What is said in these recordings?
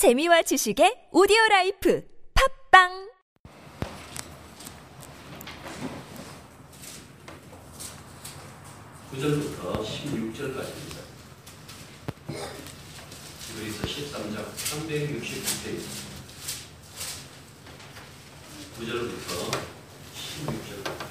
재미와 지식의 오디오 라이프 팝빵! 구절부터 16절까지입니다. 그리스 13장 369페이지. 9절부터 16절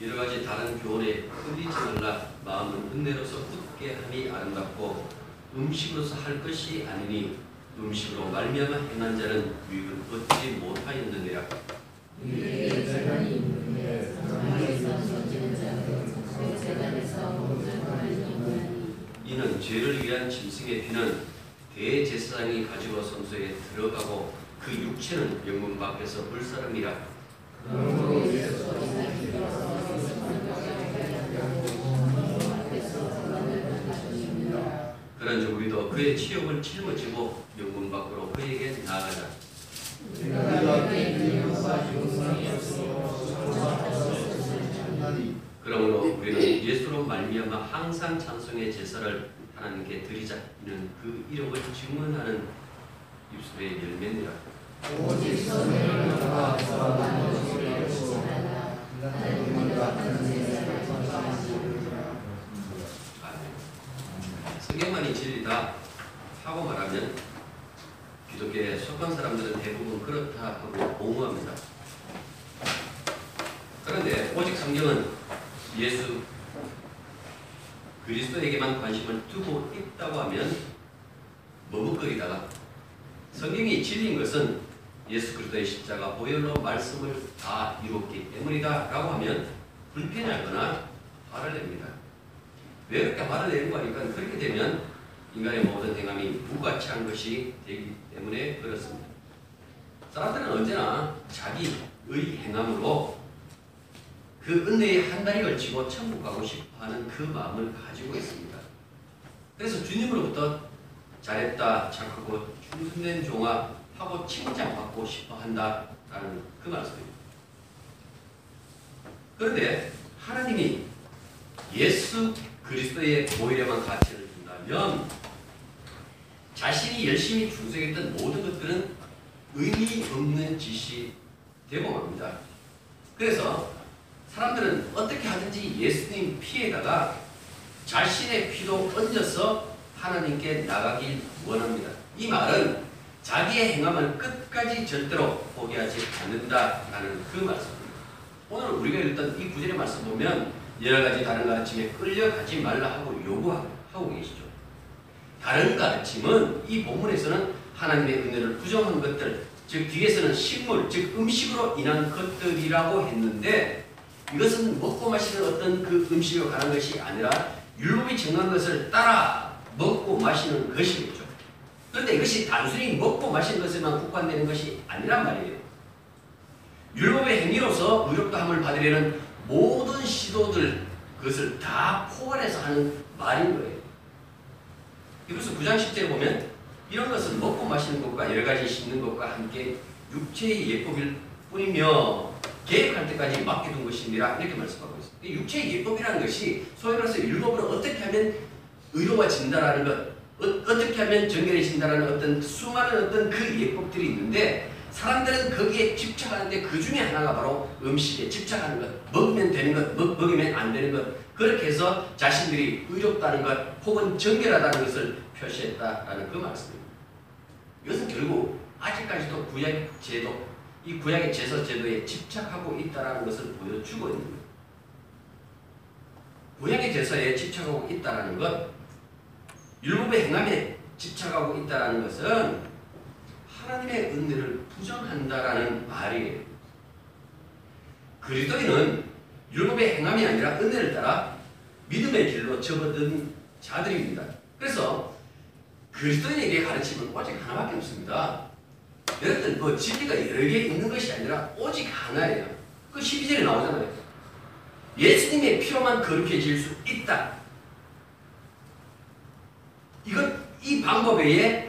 여러 가지 다른 교훈에 끌리지 말라 마음은 은혜로서 굳게 함이 아름답고 음식으로서 할 것이 아니니 음식으로 말미암아 행한 자는 유익을 얻지 못하였느니라. 이는 죄를 위한 짐승의 피는 대제사장이 가지고 성소에 들어가고 그 육체는 영문 밖에서 불사름이라 그의 치욕을 짊어지고 영문 밖으로 그에게 나아가자. 그러므로 우리는 예수로 말미암아 항상 찬송의 제사를 하나님께 드리자 이는 그 이름을 증언하는 입술의 열매니라. 성경만이 진리다 하고 말하면 기독교에 속한 사람들은 대부분 그렇다 하고 옹호합니다. 그런데 오직 성경은 예수 그리스도에게만 관심을 두고 있다고 하면 머뭇거리다가 성경이 진리인 것은 예수 그리스도의 십자가 보혈로 말씀을 다 이뤘기 때문이다 라고 하면 불편하거나 화를 냅니다. 왜 그렇게 화를 내는 거 하니까 그렇게 되면 인간의 모든 행함이 무가치한 것이 되기 때문에 그렇습니다. 사람들은 언제나 자기의 행함으로 그 은혜의 한 달이 걸치고 천국 가고 싶어하는 그 마음을 가지고 있습니다. 그래서 주님으로부터 잘했다, 착하고 충성된 종아 하고 칭찬받고 싶어한다 라는 그 말씀입니다. 그런데 하나님이 예수 그리스도의 보혈에만 가치를 준다면 자신이 열심히 충성했던 모든 것들은 의미 없는 짓이 되고 맙니다. 그래서 사람들은 어떻게 하든지 예수님 피에다가 자신의 피도 얹어서 하나님께 나가길 원합니다. 이 말은 자기의 행함을 끝까지 절대로 포기하지 않는다라는 그 말씀입니다. 오늘 우리가 읽던 이 구절의 말씀 보면 여러 가지 다른 가르침에 끌려가지 말라 하고 요구하고 계시죠. 다른 가르침은 이 본문에서는 하나님의 은혜를 부정한 것들, 즉 뒤에서는 식물, 즉 음식으로 인한 것들이라고 했는데 이것은 먹고 마시는 어떤 그 음식에 관한 것이 아니라 율법이 정한 것을 따라 먹고 마시는 것이겠죠. 그런데 이것이 단순히 먹고 마시는 것에만 국한되는 것이 아니란 말이에요. 율법의 행위로서 의롭다함을 받으려는 모든 시도들 그것을 다 포괄해서 하는 말인 거예요. 그래서 9장 10절에 보면 이런 것은 먹고 마시는 것과 여러 가지 씹는 것과 함께 육체의 예법일 뿐이며 계획할 때까지 맡겨둔 것입니다. 이렇게 말씀하고 있습니다. 육체의 예법이라는 것이 소위 말해서 율법으로 어떻게 하면 의로워진다라는 것, 어, 떻게 하면 정결해진다라는 어떤 수많은 어떤 그 예법들이 있는데 사람들은 거기에 집착하는데 그 중에 하나가 바로 음식에 집착하는 것, 먹으면 되는 것, 먹, 먹으면 안 되는 것, 그렇게 해서 자신들이 의롭다는 것, 혹은 정결하다는 것을 표시했다라는 그 말씀입니다. 이것은 결국 아직까지도 구약 제도, 이 구약의 제사 제도에 집착하고 있다라는 것을 보여주고 있는 거예요. 구약의 제사에 집착하고 있다라는 것, 율법의 행함에 집착하고 있다라는 것은 하나님의 은혜를 부정한다라는 말이에요. 그리스도인은 율법의 행함이 아니라 은혜를 따라 믿음의 길로 접어든 자들입니다. 그래서 그리스도인에게 가르침은 오직 하나밖에 없습니다. 여러분, 뭐 진리가 여러 개 있는 것이 아니라 오직 하나예요. 그 12절에 나오잖아요. 예수님의 피로만 거룩해질 수 있다. 이건 이 방법 외에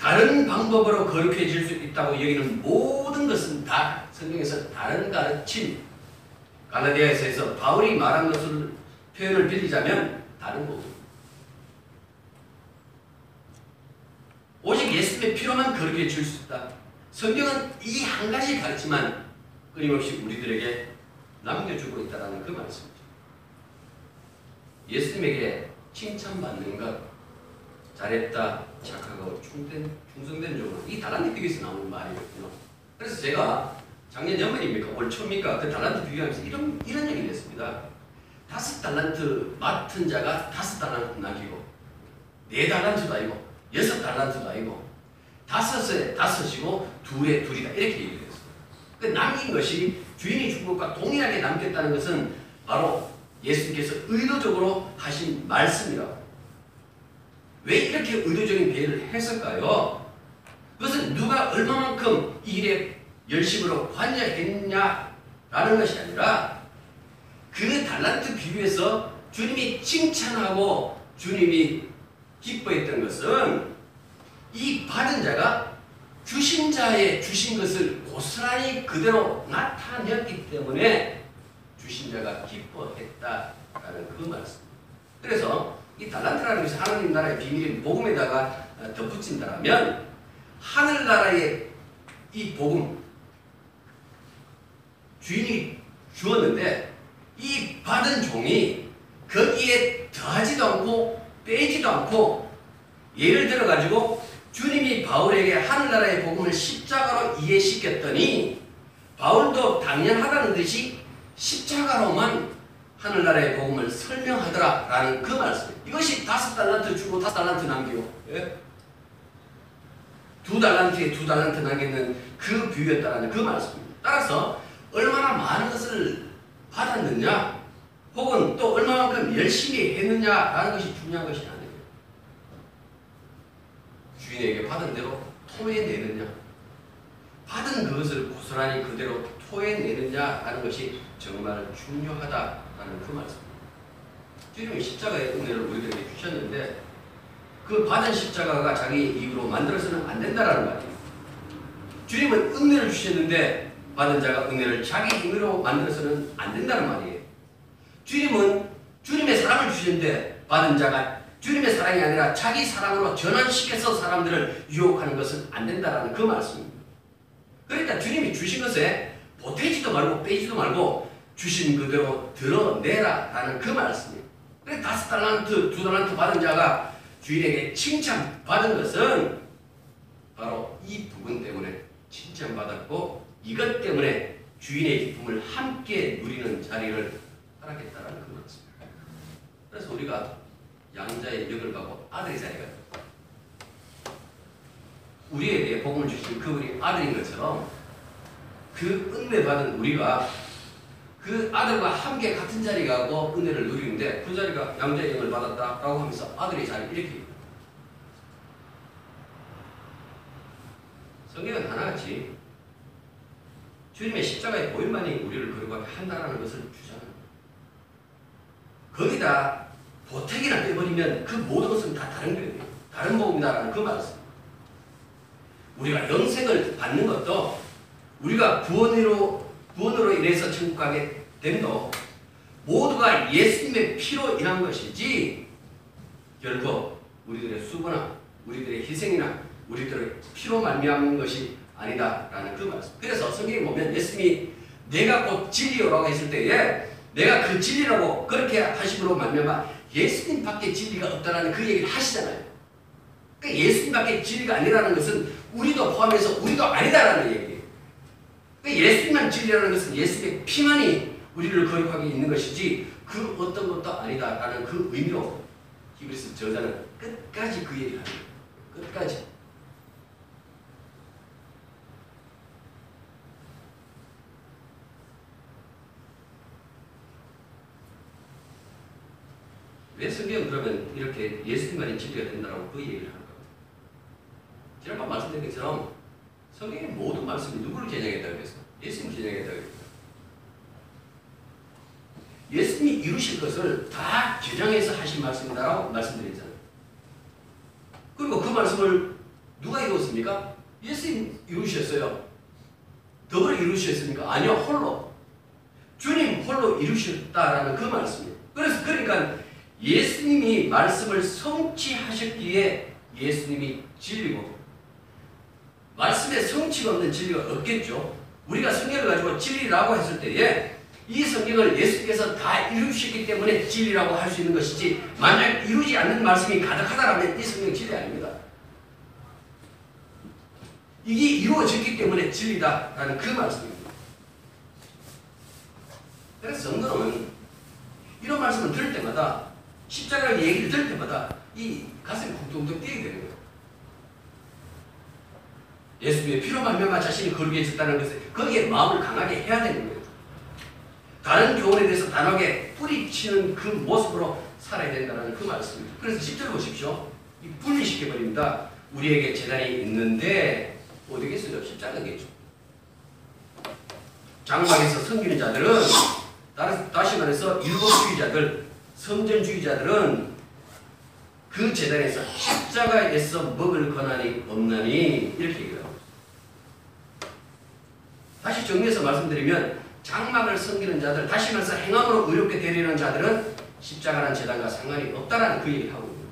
다른 방법으로 거룩해질 수 있다고 여기는 모든 것은 다 성경에서 다른 가르침 갈라디아에서 바울이 말한 것을 표현을 빌리자면 다른 거고 오직 예수님의 피로만 거룩해질 수 있다. 성경은 이 한 가지 가르치만 끊임없이 우리들에게 남겨주고 있다는 그 말씀이죠. 예수님에게 칭찬받는 것, 잘했다, 착하고 충된, 충성된 종은 이 달란트 비교에서 나오는 말이거든요. 그래서 제가 작년 연말입니까? 올 초입니까? 그 달란트 비교하면서 이런, 이런 얘기를 했습니다. 다섯 달란트 맡은 자가 다섯 달란트 남기고, 네 달란트도 아니고, 여섯 달란트도 아니고, 다섯에 다섯이고, 둘에 둘이다. 이렇게 얘기를 했어요. 그 남긴 것이 주인이 준 것과 동일하게 남겼다는 것은 바로 예수님께서 의도적으로 하신 말씀이라고. 왜 이렇게 의도적인 배를 했을까요? 그것은 누가 얼마만큼 이 일에 열심으로 관여했냐라는 것이 아니라 그 달란트 비유에서 주님이 칭찬하고 주님이 기뻐했던 것은 이 받은 자가 주신 자의 주신 것을 고스란히 그대로 나타냈기 때문에 주신 자가 기뻐했다라는 그 말씀. 그래서 이 달란트라는 것이 하나님 나라의 비밀인 복음에다가 덧붙인다면 하늘나라의 이 복음 주인이 주었는데 이 받은 종이 거기에 더하지도 않고 빼지도 않고 예를 들어 가지고 주님이 바울에게 하늘나라의 복음을 십자가로 이해시켰더니 바울도 당연하다는 듯이 십자가로만 하늘나라의 복음을 설명하더라 라는 그 말씀. 이것이 다섯 달란트 주고 다섯 달란트 남기고 예? 두 달란트에 두 달란트 남기는 그 비유였다는 그 말씀입니다. 따라서 얼마나 많은 것을 받았느냐 혹은 또 얼마만큼 열심히 했느냐라는 것이 중요한 것이 아니에요. 주인에게 받은 대로 토해내느냐 받은 그것을 고스란히 그대로 토해내느냐라는 것이 정말 중요하다 라는 그 말씀입니다. 주님이 십자가의 은혜를 우리들에게 주셨는데 그 받은 십자가가 자기 입으로 만들어서는 안 된다라는 말이에요. 주님은 은혜를 주셨는데 받은 자가 은혜를 자기 힘으로 만들어서는 안 된다는 말이에요. 주님은 주님의 사랑을 주셨는데 받은 자가 주님의 사랑이 아니라 자기 사랑으로 전환시켜서 사람들을 유혹하는 것은 안 된다라는 그 말씀입니다. 그러니까 주님이 주신 것에 보태지도 말고 빼지도 말고 주신 그대로 드러내라 라는 그 말씀이에요. 그래 다섯 달란트, 두 달란트 받은 자가 주인에게 칭찬받은 것은 바로 이 부분 때문에 칭찬받았고 이것 때문에 주인의 기쁨을 함께 누리는 자리를 허락했다라는 그 말씀입니다. 그래서 우리가 양자의 역을 가고 아들의 자리가 우리에게 복음을 주신 그 우리 아들인 것처럼 그 은혜 받은 우리가 그 아들과 함께 같은 자리 가고 은혜를 누리는데 그 자리가 양자의 영을 받았다라고 하면서 아들의 자리 이렇게 성경은 하나같이 주님의 십자가의 보혈만이 우리를 거룩하게 한다라는 것을 주잖아요. 거기다 보택이나 빼버리면 그 모든 것은 다 다른 거예요. 다른 복음이다라는 그 말씀. 우리가 영생을 받는 것도 우리가 구원으로 구원으로 인해서 천국 가게 됨도 모두가 예수님의 피로 인한 것이지 결코 우리들의 수고나 우리들의 희생이나 우리들의 피로 말미암는 것이 아니다라는 그 말씀. 그래서 성경에 보면 예수님이 내가 곧 진리요라고 했을 때에 내가 그 진리라고 그렇게 하심으로 말미암아 예수님밖에 진리가 없다라는 그 얘기를 하시잖아요. 그러니까 예수님밖에 진리가 아니라는 것은 우리도 포함해서 우리도 아니다라는 얘기 예수님만 진리라는 것은 예수님의 피만이 우리를 거룩하게 있는 것이지 그 어떤 것도 아니다라는 그 의미로 히브리스 저자는 끝까지 그 얘기를 합니다. 끝까지. 왜 성경은 그러면 이렇게 예수님만이 진리가 된다고 그 얘기를 하는 겁니다. 지난번 말씀드린 것처럼 성경의 모든 말씀이 누구를 겨냥했다고 했어요? 예수님을 겨냥했다고 했어요. 예수님이 이루실 것을 다 겨냥해서 하신 말씀이다라고 말씀드렸잖아요. 그리고 그 말씀을 누가 이루었습니까? 예수님 이루셨어요. 더불어 이루셨습니까? 아니요, 홀로. 주님 홀로 이루셨다라는 그 말씀이에요. 그래서 그러니까 예수님이 말씀을 성취하셨기에 예수님이 진리고 성취가 없는 진리가 없겠죠. 우리가 성경을 가지고 진리라고 했을 때에 이 성경을 예수께서 다 이루셨기 때문에 진리라고 할 수 있는 것이지 만약 이루지 않는 말씀이 가득하다라면 이 성경 진리 아닙니다. 이게 이루어졌기 때문에 진리다라는 그 말씀입니다. 그래서 성도는 이런 말씀을 들을 때마다 십자가의 얘기를 들을 때마다 이 가슴이 쿵퉁퉁 뛰게 되는 거예요. 예수님의 피로 말미암아 자신이 거룩해 졌다는 것에 거기에 마음을 강하게 해야 되는 거예요. 다른 교훈에 대해서 단호하게 뿌리치는 그 모습으로 살아야 된다는 그 말씀입니다. 그래서 10절 보십시오. 이 분리시켜 버립니다. 우리에게 재단이 있는데 어디겠어요? 십자가겠죠. 장막에서 섬기는 자들은 다시 말해서 율법주의자들, 성전주의자들은 그 재단에서 십자가에서 먹을 권한이 없나니 이렇게 얘기합니다. 정리해서 말씀드리면 장막을 섬기는 자들, 다시 말해서 행함으로 의롭게 되리는 자들은 십자가란 재단과 상관이 없다라는 그 얘기를 하고 있습니다.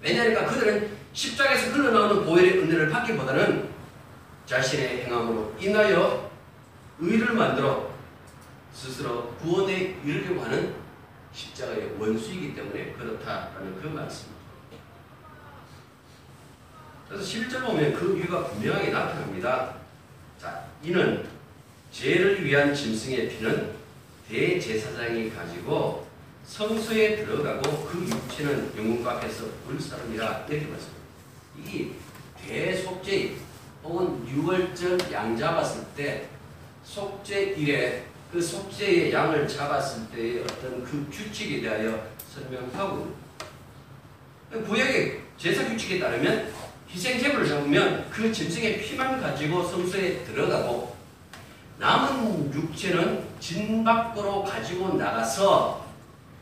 왜냐하니까 그들은 십자가에서 흘러나오는 보혈의 은혜를 받기보다는 자신의 행함으로 인하여 의를 만들어 스스로 구원에 이르려고 하는 십자가의 원수이기 때문에 그렇다라는 그 말씀입니다. 그래서 11절 보면 그 이유가 분명하게 나타납니다. 자, 이는 죄를 위한 짐승의 피는 대제사장이 가지고 성소에 들어가고 그 육체는 영혼과 앞에서 불사릅니다. 이렇게 말씀합니다. 이 대속죄 혹은 유월절 양 잡았을 때 속죄일에 그 속죄의 양을 잡았을 때의 어떤 그 규칙에 대하여 설명하고 구약의 제사 규칙에 따르면 희생 제물을 잡으면 그 짐승의 피만 가지고 성소에 들어가고 남은 육체는 진 밖으로 가지고 나가서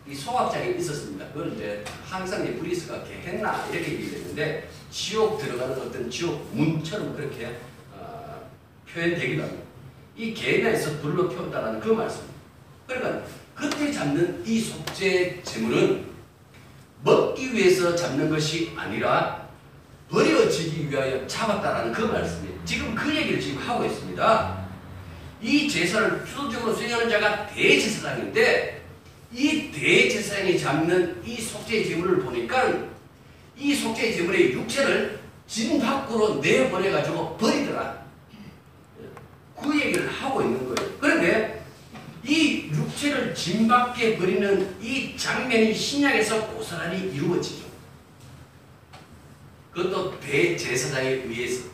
이 소각장이 있었습니다. 그걸 이제 항상 이 브리스가 개했나 이렇게 얘기했는데 지옥 들어가는 어떤 지옥 문처럼 그렇게 어, 표현되기도 합니다. 이 개나에서 불로 태웠다라는 그 말씀입니다. 그러니까 그때 잡는 이 속죄 제물은 먹기 위해서 잡는 것이 아니라 버려지기 위하여 잡았다라는 그 말씀이에요. 지금 그 얘기를 지금 하고 있습니다. 이 제사를 주도적으로 수행하는 자가 대제사장인데 이 대제사장이 잡는 이 속죄 제물을 보니까 이 속죄 제물의 육체를 진 밖으로 내보내 가지고 버리더라. 그 얘기를 하고 있는 거예요. 그런데 이 육체를 진 밖에 버리는 이 장면이 신약에서 고스란히 이루어지죠. 그것도 대제사장에 의해서.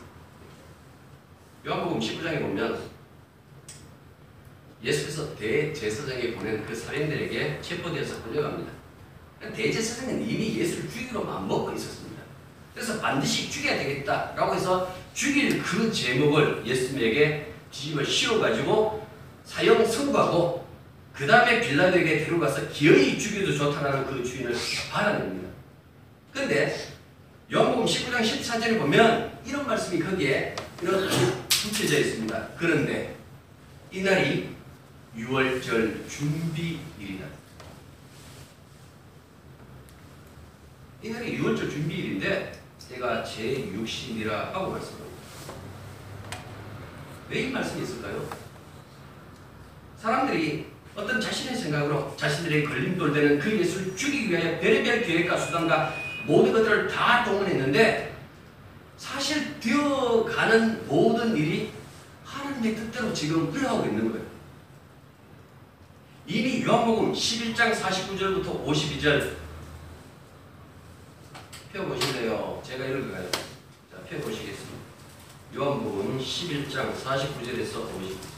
요한복음 19장에 보면 예수께서 대제사장에 보낸 그 사람들에게 체포되어서 끌려갑니다. 대제사장은 이미 예수를 죽이기로 마음먹고 있었습니다. 그래서 반드시 죽여야 되겠다라고 해서 죽일 그 제목을 예수님에게 뒤집어 씌워가지고 사형 선고하고 그 다음에 빌라도에게 데려가서 기어이 죽여도 좋다라는 그 주인을 받아냅니다. 그런데 요한복음 19장 14절에 보면 이런 말씀이 거기에 이렇게 붙여져 있습니다. 그런데 이날이 6월절 준비일이다. 이 날이 6월절 준비일인데 내가 제6신이라 하고 말씀합니다. 왜 이 말씀이 있을까요? 사람들이 어떤 자신의 생각으로 자신들의 걸림돌 되는 그 예수를 죽이기 위하여 별의별 계획과 수단과 모든 것들을 다 동원했는데 사실 되어가는 모든 일이 하나님의 뜻대로 지금 흘러가고 있는 거예요. 요한복음 11장 49절부터 52절 펴보실래요? 제가 읽을까요? 자, 펴보시겠습니다. 요한복음 11장 49절에서 50.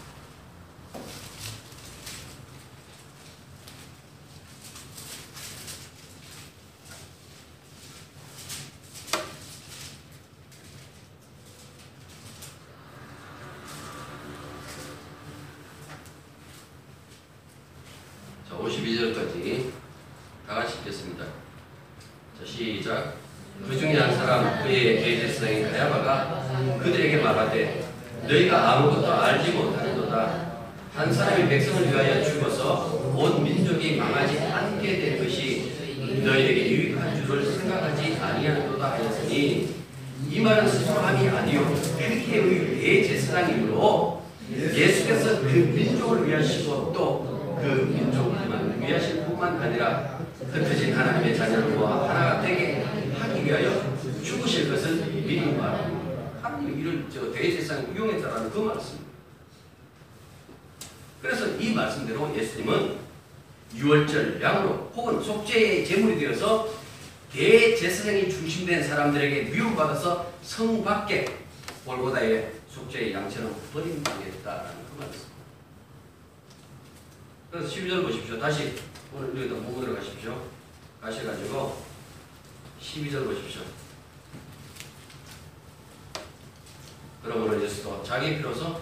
자, 52절까지 다 같이 읽겠습니다. 자, 시작. 그 중에 한 사람 그의 대제사장인 가야바가 그들에게 말하되 너희가 아무것도 알지 못하는도다 한 사람이 백성을 위하여 죽어서 온 민족이 망하지 않게 된 것이 너희에게 유익한 줄을 생각하지 아니하는도다 하였으니 이 말은 스스로 함이 아니요 그의 대제사장이므로 예수께서 그 민족을 위하시고 또 그 민족만 위하실 뿐만 아니라 흩어진 하나님의 모아 하나가 되게 하기 위하여 죽으실 것을 미리 말합니다. 하나님이 이를 저 대제사장 이용했다라는 그 말씀입니다. 그래서 이 말씀대로 예수님은 유월절 양으로 혹은 속죄의 제물이 되어서 대제사장이 중심된 사람들에게 미움받아서 성 밖에 골고다의 속죄의 양처럼 버림당했다라는 그 말씀. 그래서 12절 보십시오. 다시 오늘 여기다 보고 들어가십시오. 가셔가지고 12절 보십시오. 그러므로 예수도 자기 피로서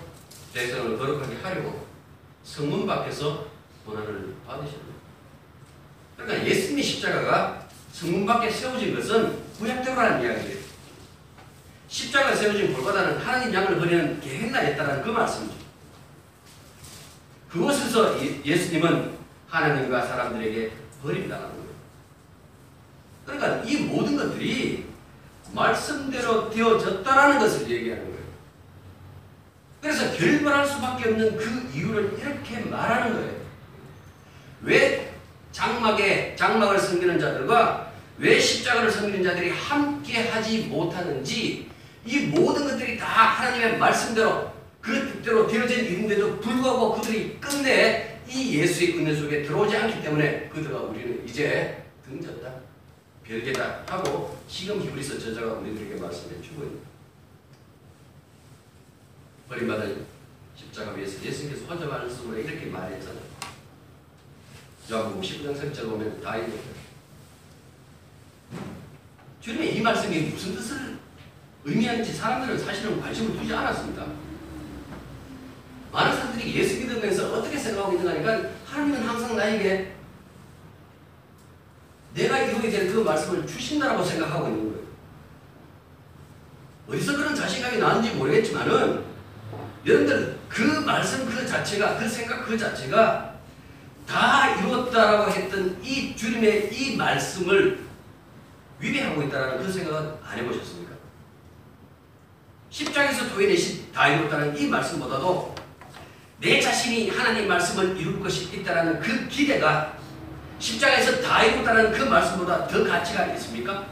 백성을 거룩하게 하려고 성문 밖에서 고난을 받으셨다. 그러니까 예수님의 십자가가 성문 밖에 세워진 것은 구약적으로라는 이야기예요. 십자가 세워진 볼보다는 하나님 양을 버리는 계획나였다는 그 말씀이죠. 그곳에서 예- 예수님은 하나님과 사람들에게 버림당하는 거예요. 그러니까 이 모든 것들이 말씀대로 되어졌다라는 것을 얘기하는 거예요. 그래서 결별할 수밖에 없는 그 이유를 이렇게 말하는 거예요. 왜 장막에 장막을 섬기는 자들과 왜 십자가를 섬기는 자들이 함께 하지 못하는지 이 모든 것들이 다 하나님의 말씀대로 그 뜻대로 되어진 일인데도 불구하고 그들이 끝내 이 예수의 은혜 속에 들어오지 않기 때문에 그들과 우리는 이제 등졌다, 별개다 하고 지금 히브리서 저자가 우리들에게 말씀해 주고 있는 버림받은 십자가 위에서 예수님께서 혼자 말씀으로 이렇게 말했잖아요. 요한복음 19장 3절 보면 다 읽어요. 주님의 이 말씀이 무슨 뜻을 의미하는지 사람들은 사실은 관심을 두지 않았습니다. 많은 사람들이 예수 믿으면서 어떻게 생각하고 있는가 하니까 하나님은 항상 나에게 내가 이루게 될 그 말씀을 주신다라고 생각하고 있는 거예요. 어디서 그런 자신감이 나는지 모르겠지만은 여러분들 그 말씀 그 자체가 그 생각 그 자체가 다 이루었다라고 했던 이 주님의 이 말씀을 위배하고 있다라는 그 생각은 안 해보셨습니까? 십장에서 도해내신 다 이뤘다는 이 말씀보다도 내 자신이 하나님 말씀을 이룰 것이 있다라는 그 기대가 십자가에서 다 이뤘다는 그 말씀보다 더 가치가 있습니까?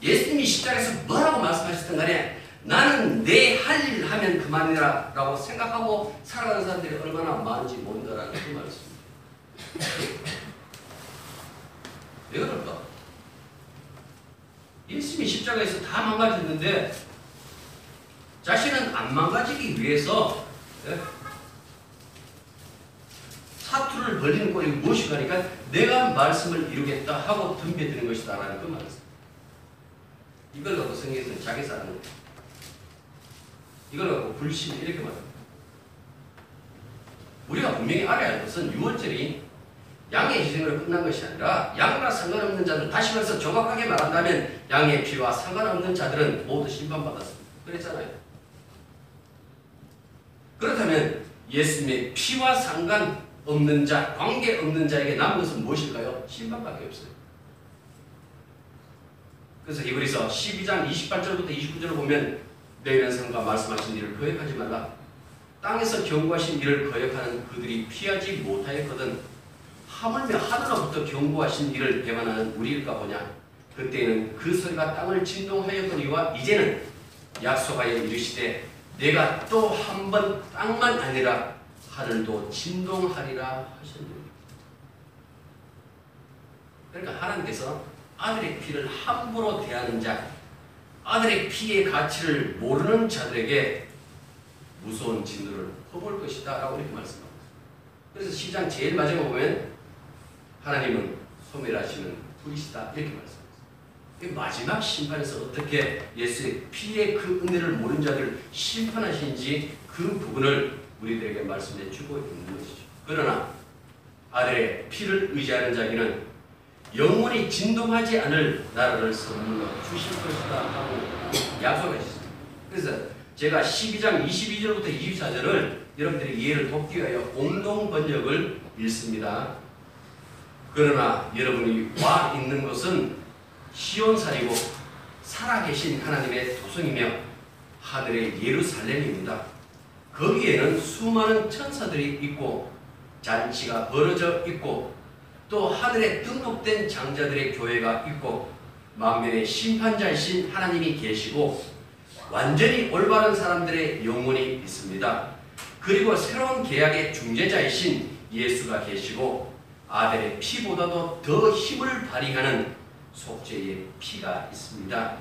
예수님이 십자가에서 뭐라고 말씀하셨든 간에 나는 내 할 일 하면 그만이라 라고 생각하고 살아가는 사람들이 얼마나 많은지 모른다라는 그 말씀입니다. 왜 그럴까? 예수님이 십자가에서 다 망가졌는데 자신은 안 망가지기 위해서 예? 사투를 벌리는 꼴이 무엇이가 하니까 내가 말씀을 이루겠다 하고 덤벼드는 것이다 라는 그 말씀. 이걸 갖고 성경에서는 자기 거예요. 이걸 갖고 불신 이렇게 말합니다. 우리가 분명히 알아야 할 것은 유월절이 양의 희생으로 끝난 것이 아니라 양과 상관없는 자들 다시 말해서 정확하게 말한다면 양의 피와 상관없는 자들은 모두 심판받았습니다. 그랬잖아요 그렇다면 예수님의 피와 상관없는 자, 관계없는 자에게 남은 것은 무엇일까요? 심판밖에 없어요. 그래서 히브리서 12장 28절부터 29절을 보면 너희는 성과 말씀하신 일을 거역하지 말라. 땅에서 경고하신 일을 거역하는 그들이 피하지 못하였거든. 하물며 하늘로부터 경고하신 일을 배반하는 우리일까 보냐. 그때는 그 소리가 땅을 진동하였거니와 이제는 약속하여 이르시되 내가 또 한 번 땅만 아니라 하늘도 진동하리라 하셨느니라. 그러니까 하나님께서 아들의 피를 함부로 대하는 자, 아들의 피의 가치를 모르는 자들에게 무서운 진노를 퍼볼 것이다 라고 이렇게 말씀합니다. 그래서 10장 제일 마지막에 보면 하나님은 소멸하시는 분이시다 이렇게 말씀합니다. 이 마지막 심판에서 어떻게 예수의 피의 그 은혜를 모르는 자들 심판하시는지 그 부분을 우리들에게 말씀해 주고 있는 것이죠. 그러나 아들의 피를 의지하는 자에게는 영원히 진동하지 않을 나라를 선물로 주실 것이다 하고 약속하셨습니다. 그래서 제가 12장 22절부터 24절을 여러분들이 이해를 돕기 위하여 공동 번역을 읽습니다. 그러나 여러분이 와 있는 것은 시온산이고 살아계신 하나님의 도성이며 하늘의 예루살렘입니다. 거기에는 수많은 천사들이 있고 잔치가 벌어져 있고 또 하늘에 등록된 장자들의 교회가 있고 만면의 심판자이신 하나님이 계시고 완전히 올바른 사람들의 영혼이 있습니다. 그리고 새로운 계약의 중재자이신 예수가 계시고 아벨의 피보다도 더 힘을 발휘하는 속죄의 피가 있습니다.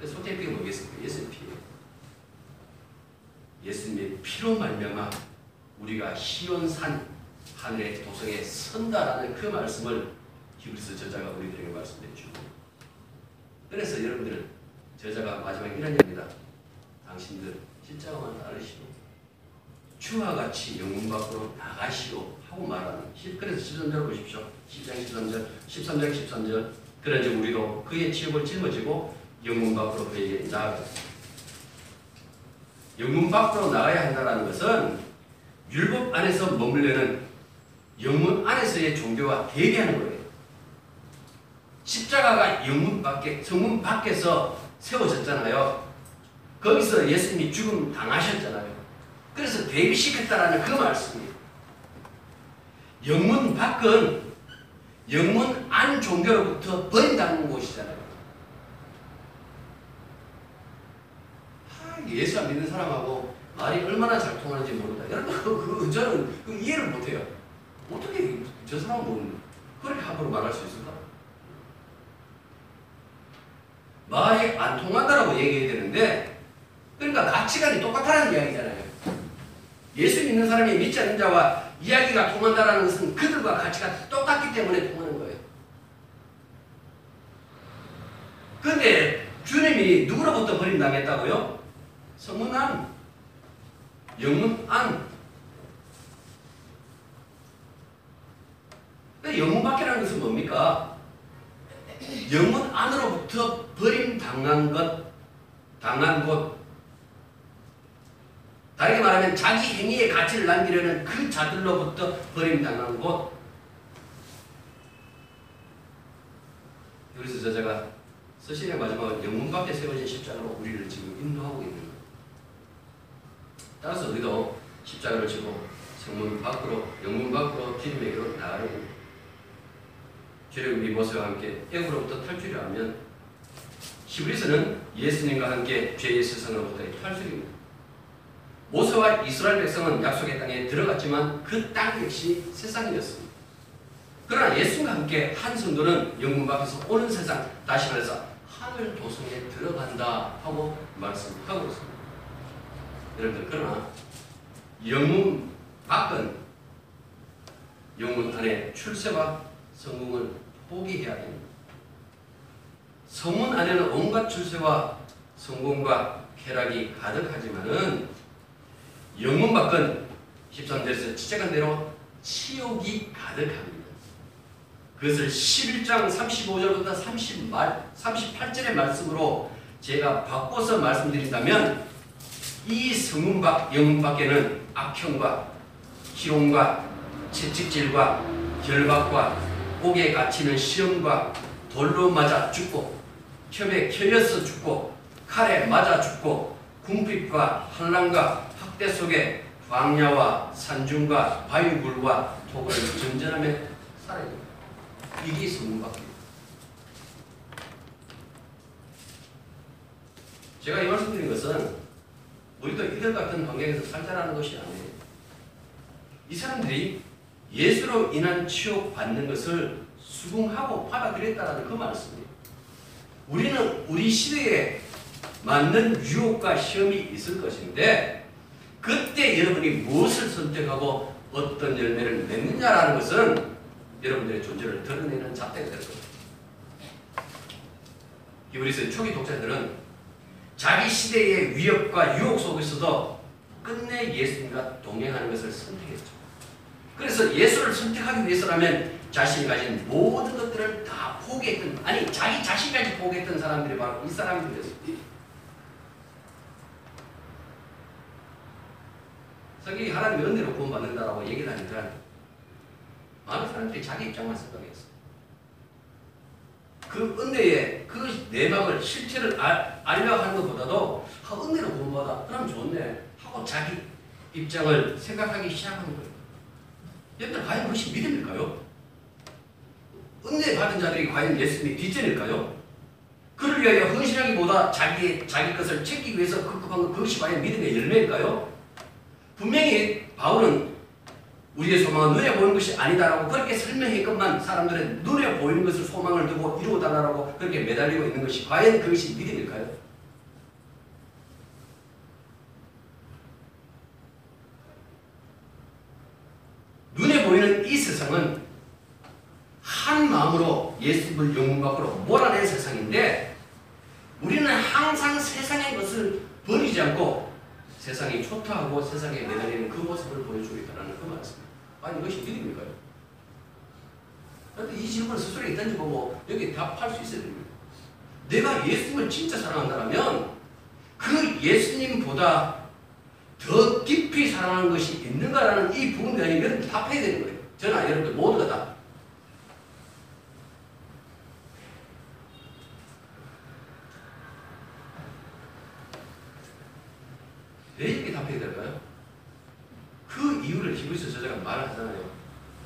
그 속죄의 피가 뭐겠습니까? 예수의 피예요. 예수님의 피로 말미암아 우리가 시온산 하늘의 도성에 선다라는 그 말씀을 히브리서 저자가 우리들에게 말씀해 주고 그래서 여러분들 저자가 마지막에 이런 얘기입니다. 당신들 십자가만 따르시오. 주와 같이 영문 밖으로 나가시오 하고 말하는 그래서 13절 보십시오. 10장 13절 13장 13절 그러지 우리도 그의 지옥을 짊어지고 영문 밖으로 그에게 나아가 영문 밖으로 나가야 한다는 것은 율법 안에서 머물려는 영문 안에서의 종교와 대비하는 거예요. 십자가가 영문 밖에, 성문 밖에서 세워졌잖아요. 거기서 예수님이 죽음 당하셨잖아요. 그래서 대비시켰다라는 그 말씀이에요. 영문 밖은 영문 안 종교로부터 버린다는 곳이잖아요. 아, 예수 안 믿는 사람하고 말이 얼마나 잘 통하는지 모른다. 여러분, 그, 그, 저는 그 이해를 못해요. 어떻게 저 사람은 그렇게 함부로 말할 수 있을까? 말이 안 통한다라고 얘기해야 되는데, 그러니까 가치관이 똑같다는 이야기잖아요. 예수 믿는 사람이 믿지 않는 자와 이야기가 통한다는 것은 그들과 가치가 똑같기 때문에 통하는 거예요. 근데 주님이 누구로부터 버림당했다고요? 성문 안, 영문 안. 영문 밖이라는 것은 뭡니까? 영문 안으로부터 버림당한 것, 당한 곳. 다르게 말하면 자기 행위의 가치를 남기려는 그 자들로부터 버림당한 곳. 그래서 저자가 서신의 마지막 영문 밖에 세워진 십자가로 우리를 지금 인도하고 있는 거예요. 따라서 우리도 십자가를 지고 성문 밖으로, 영문 밖으로 주님에게로 나가려고 주님이 모세와 함께 애굽로부터 탈출을 하면 히브리서는 예수님과 함께 죄의 세상으로부터의 탈출입니다. 모세와 이스라엘 백성은 약속의 땅에 들어갔지만 그 땅 역시 세상이었습니다. 그러나 예수님과 함께 한 성도는 영문 밖에서 오는 세상, 다시 말해서 하늘 도성에 들어간다 하고 말씀하고 있습니다. 여러분들 그러나 영문 밖은 영문 안에 출세와 성공을 포기해야 됩니다. 성문 안에는 온갖 출세와 성공과 쾌락이 가득하지만은 영문 밖은 13절에서 지적한 대로 치욕이 가득합니다. 그것을 11장 35절부터 30 38절의 말씀으로 제가 바꿔서 말씀드린다면 이 성문 밖, 영문 밖에는 악형과 희롱과 채찍질과 결박과 옥에 갇히는 시험과 돌로 맞아 죽고 첩에 켜여서 죽고 칼에 맞아 죽고 궁핍과 환란과 학대 속에 광야와 산중과 바위굴과 토굴을 전전하며 살아야 됩니다. 이게 성문밖입니다. 제가 이 말씀드린 것은 우리도 이들 같은 환경에서 살자라는 것이 아니에요. 이 사람들이 예수로 인한 치욕 받는 것을 수긍하고 받아들였다는 그 말씀이에요. 우리는 우리 시대에 맞는 유혹과 시험이 있을 것인데 그때 여러분이 무엇을 선택하고 어떤 열매를 맺느냐라는 것은 여러분들의 존재를 드러내는 잣대가 될 겁니다. 히브리서 초기 독자들은 자기 시대의 위협과 유혹 속에서도 끝내 예수님과 동행하는 것을 선택했죠. 그래서 예수를 선택하기 위해서라면 자신이 가진 모든 것들을 다 포기했던 아니 자기 자신까지 포기했던 사람들이 바로 이 사람들이었습니다. 성경이 하나님의 은혜로 구원받는다라고 얘기를 하니까 많은 사람들이 자기 입장만 생각했어. 그 은혜의 그 내막을 실체를 알, 알려 하는 것보다도 아, 은혜로 구원받아 그럼 좋네 하고 자기 입장을 생각하기 시작하는 거예요. 여러분들 과연 그것이 믿음일까요? 은혜 받은 자들이 과연 예수님의 뒷전일까요? 그를 위하여 헌신하기보다 자기 자기 것을 챙기기 위해서 급급한 것 그것이 과연 믿음의 열매일까요? 분명히 바울은 우리의 소망은 눈에 보이는 것이 아니다라고 그렇게 설명했건만 사람들은 눈에 보이는 것을 소망을 두고 이루어달라고 그렇게 매달리고 있는 것이 과연 그것이 믿음일까요? 눈에 보이는 이 세상은 한 마음으로 예수를 영문 밖으로 몰아낸 세상인데 우리는 항상 세상의 것을 버리지 않고 세상이 초토하고 세상에 매달리는 그 모습을 보여주고 있다는 그 말씀입니다. 아니 이것이 믿음일까요? 그런데 이 질문을 스스로에게 던져보고 여기 답할 수 있어야 됩니다. 내가 예수님을 진짜 사랑한다면 그 예수님보다 더 깊이 사랑하는 것이 있는가라는 이 부분에 여러분 답해야 되는 거예요. 저나 여러분들 모두가 다. 왜 이렇게 답해야 될까요? 그 이유를 히브리서 저자가 말을 하잖아요.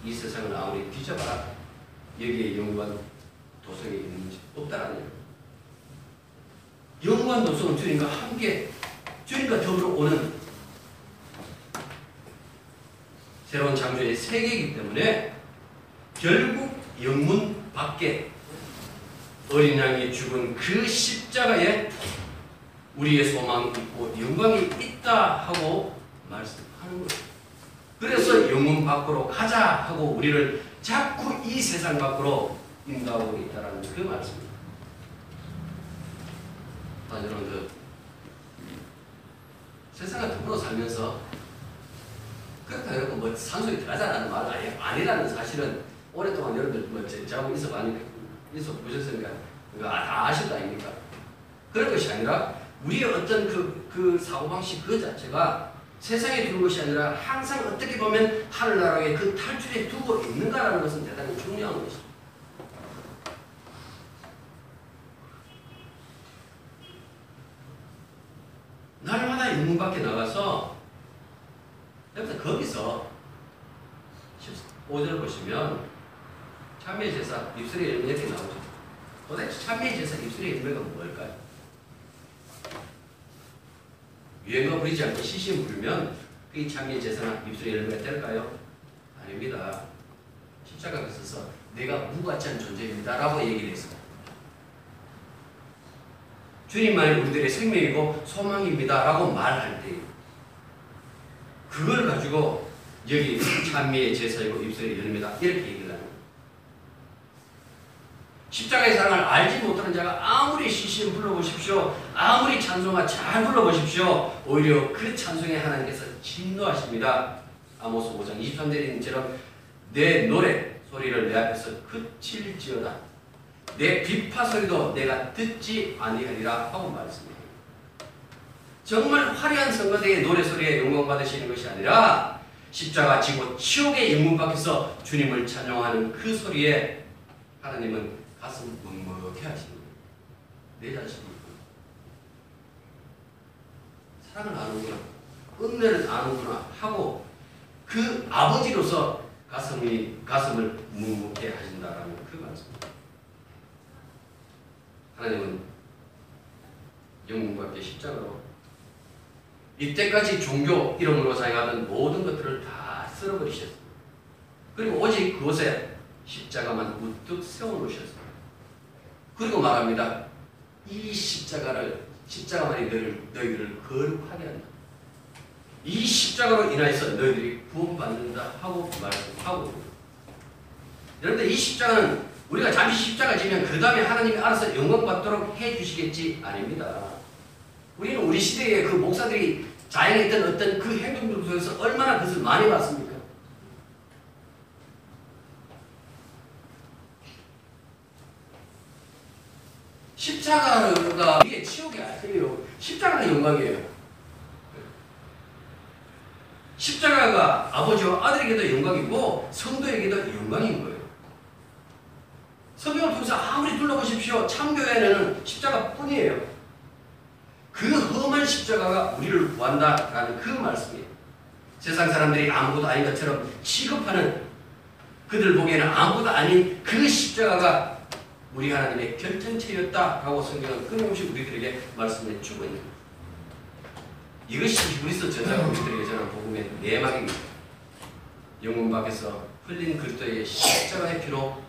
이 세상은 아무리 뒤져봐라 여기에 영광 도성이 있는지 없다라는. 영광 도성은 주님과 함께 주님과 더불어 오는 새로운 창조의 세계이기 때문에 결국 영문 밖에 어린 양이 죽은 그 십자가에 우리의 소망이 있고 영광이 있다 하고 말씀하는 거예요. 그래서 영문 밖으로 가자 하고 우리를 자꾸 이 세상 밖으로 인도하고 있다는 그 말씀입니다. 아, 여러분들 세상을 더불어 살면서 그렇다 여러분 뭐 산소에 들어가자라는 말 아니, 아니라는 사실은 오랫동안 여러분들 뭐 제- 저하고 있어 많이 있어 보셨으니까 아- 다거 아닙니까? 그런 것이 아니라 우리의 어떤 그, 그 사고방식 그 자체가 세상에 두는 것이 아니라 항상 어떻게 보면 하늘나라에 그 탈출에 두고 있는가라는 것은 대단히 중요한 것이죠. 날마다 인문 밖에 나가서 거기서 15절 보시면 참회 제사 입술의 열매 이렇게 나오죠. 도대체 참회 제사 입술의 열매가 뭘까요? 유행어 부리지 않고 시신 부르면 그게 참회 제사나 입술의 열매가 될까요? 아닙니다. 십자가가 있어서 내가 무같지 않은 존재입니다 라고 얘기를 했습니다. 주님만이 우리들의 생명이고 소망입니다 라고 말할 때 그걸 가지고 여기 찬미의 제사이고 입술의 열매다 이렇게 얘기를 하는 거예요. 십자가의 사랑을 알지 못하는 자가 아무리 시신 불러보십시오 아무리 찬송아 잘 불러보십시오 오히려 그 찬송에 하나님께서 진노하십니다 아모스 5장 23절에 있는처럼 내 노래 소리를 내 앞에서 그칠지어다 내 비파 소리도 내가 듣지 아니하리라 하고 말씀해요. 정말 화려한 성가대의 노래 소리에 영광 받으시는 것이 아니라 십자가 지고 치욕의 영문 밖에서 주님을 찬양하는 그 소리에 하나님은 가슴 먹먹해 거예요. 내 자신이 사랑을 아는구나, 은혜를 아는구나 하고 그 아버지로서 가슴이 가슴을 묵묵해 하신다라는 그 말씀입니다. 하나님은 영문과 함께 십자가로 이때까지 종교 이름으로 사용하던 모든 것들을 다 쓸어버리셨습니다. 그리고 오직 그곳에 십자가만 우뚝 세워놓으셨습니다. 그리고 말합니다. 이 십자가를 십자가만이 너희를, 너희를 거룩하게 한다. 이 십자가로 인하여서 너희들이 구원받는다 하고 말하고 여러분들 이 십자가는 우리가 잠시 십자가 지면 그 다음에 하나님이 알아서 영광받도록 해주시겠지 아닙니다. 우리는 우리 시대에 그 목사들이 자행했던 어떤 그 행동들 속에서 얼마나 그것을 많이 봤습니까? 십자가가 십자가가 영광이에요. 십자가가 아버지와 아들에게도 영광이고 성도에게도 영광인 거예요. 성경을 통해서 아무리 둘러보십시오. 참교회는 십자가뿐이에요. 그 험한 십자가가 우리를 구한다라는 그 말씀이에요. 세상 사람들이 아무것도 아닌 것처럼 취급하는 그들 보기에는 아무것도 아닌 그 십자가가 우리 하나님의 결정체였다라고 성경은 끊임없이 우리들에게 말씀해 주고 있는. 이것이 히브리서 저자가 우리들에게 전한 복음의 내막입니다. 영문 밖에서 흘린 그리스도의 십자가의 피로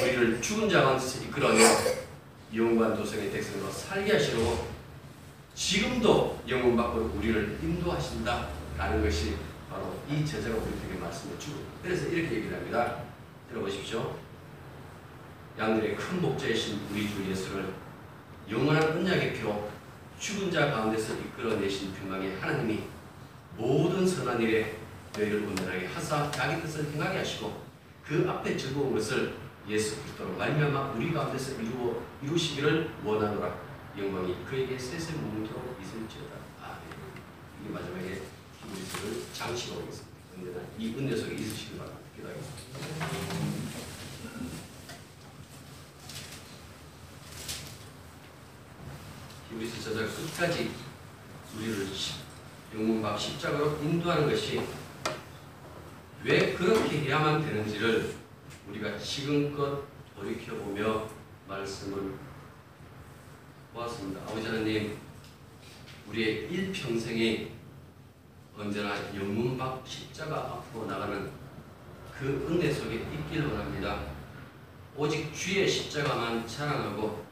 우리를 죽은 자 가운데서 이끌어내 영원한 도성의 백성으로 살게 하시려고 지금도 영문 밖으로 우리를 인도하신다라는 것이 바로 이 저자가 우리들에게 말씀해 주고 그래서 이렇게 얘기를 합니다. 들어보십시오. 양들의 큰 목자이신 우리 주 예수를 영원한 언약의 피로 죽은 자 가운데서 이끌어내신 평강의 하나님이 모든 선한 일에 너희를 온전하게 하사 자기 뜻을 행하게 하시고 그 앞에 즐거운 것을 예수 그리스도로 말미암아 우리 가운데서 이루어 이루시기를 원하노라. 영광이 그에게 세세 머물도록 있을지어다. 아멘. 이게 마지막에 히브리서를 장식하고 있습니다. 언제나 이 은혜 속에 있으시길 바랍니다. 기도하겠습니다 히브리서 저자가 끝까지 우리를 십- 영문박 십자가로 인도하는 것이 왜 그렇게 해야만 되는지를 우리가 지금껏 돌이켜보며 말씀을 보았습니다. 아버지 하나님, 우리의 일평생이 언제나 영문박 십자가 앞으로 나가는 그 은혜 속에 있기를 원합니다. 오직 주의 십자가만 자랑하고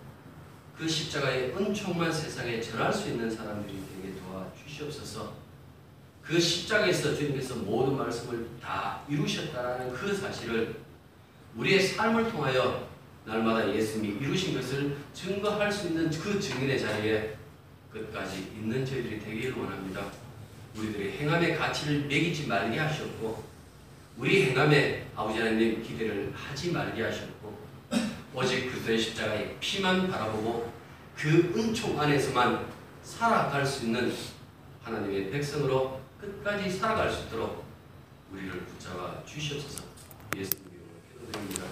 그 십자가의 은총만 세상에 전할 수 있는 사람들이 되게 도와주시옵소서. 그 십자가에서 주님께서 모든 말씀을 다 이루셨다라는 그 사실을 우리의 삶을 통하여 날마다 예수님이 이루신 것을 증거할 수 있는 그 증인의 자리에 끝까지 있는 저희들이 되기를 원합니다. 우리들의 행함의 가치를 매기지 말게 하셨고 우리 행함에 아버지 하나님 기대를 하지 말게 하셨고 오직 그리스도의 십자가의 피만 바라보고 그 은총 안에서만 살아갈 수 있는 하나님의 백성으로 끝까지 살아갈 수 있도록 우리를 붙잡아 주시옵소서 예수님 이름으로 기도드립니다.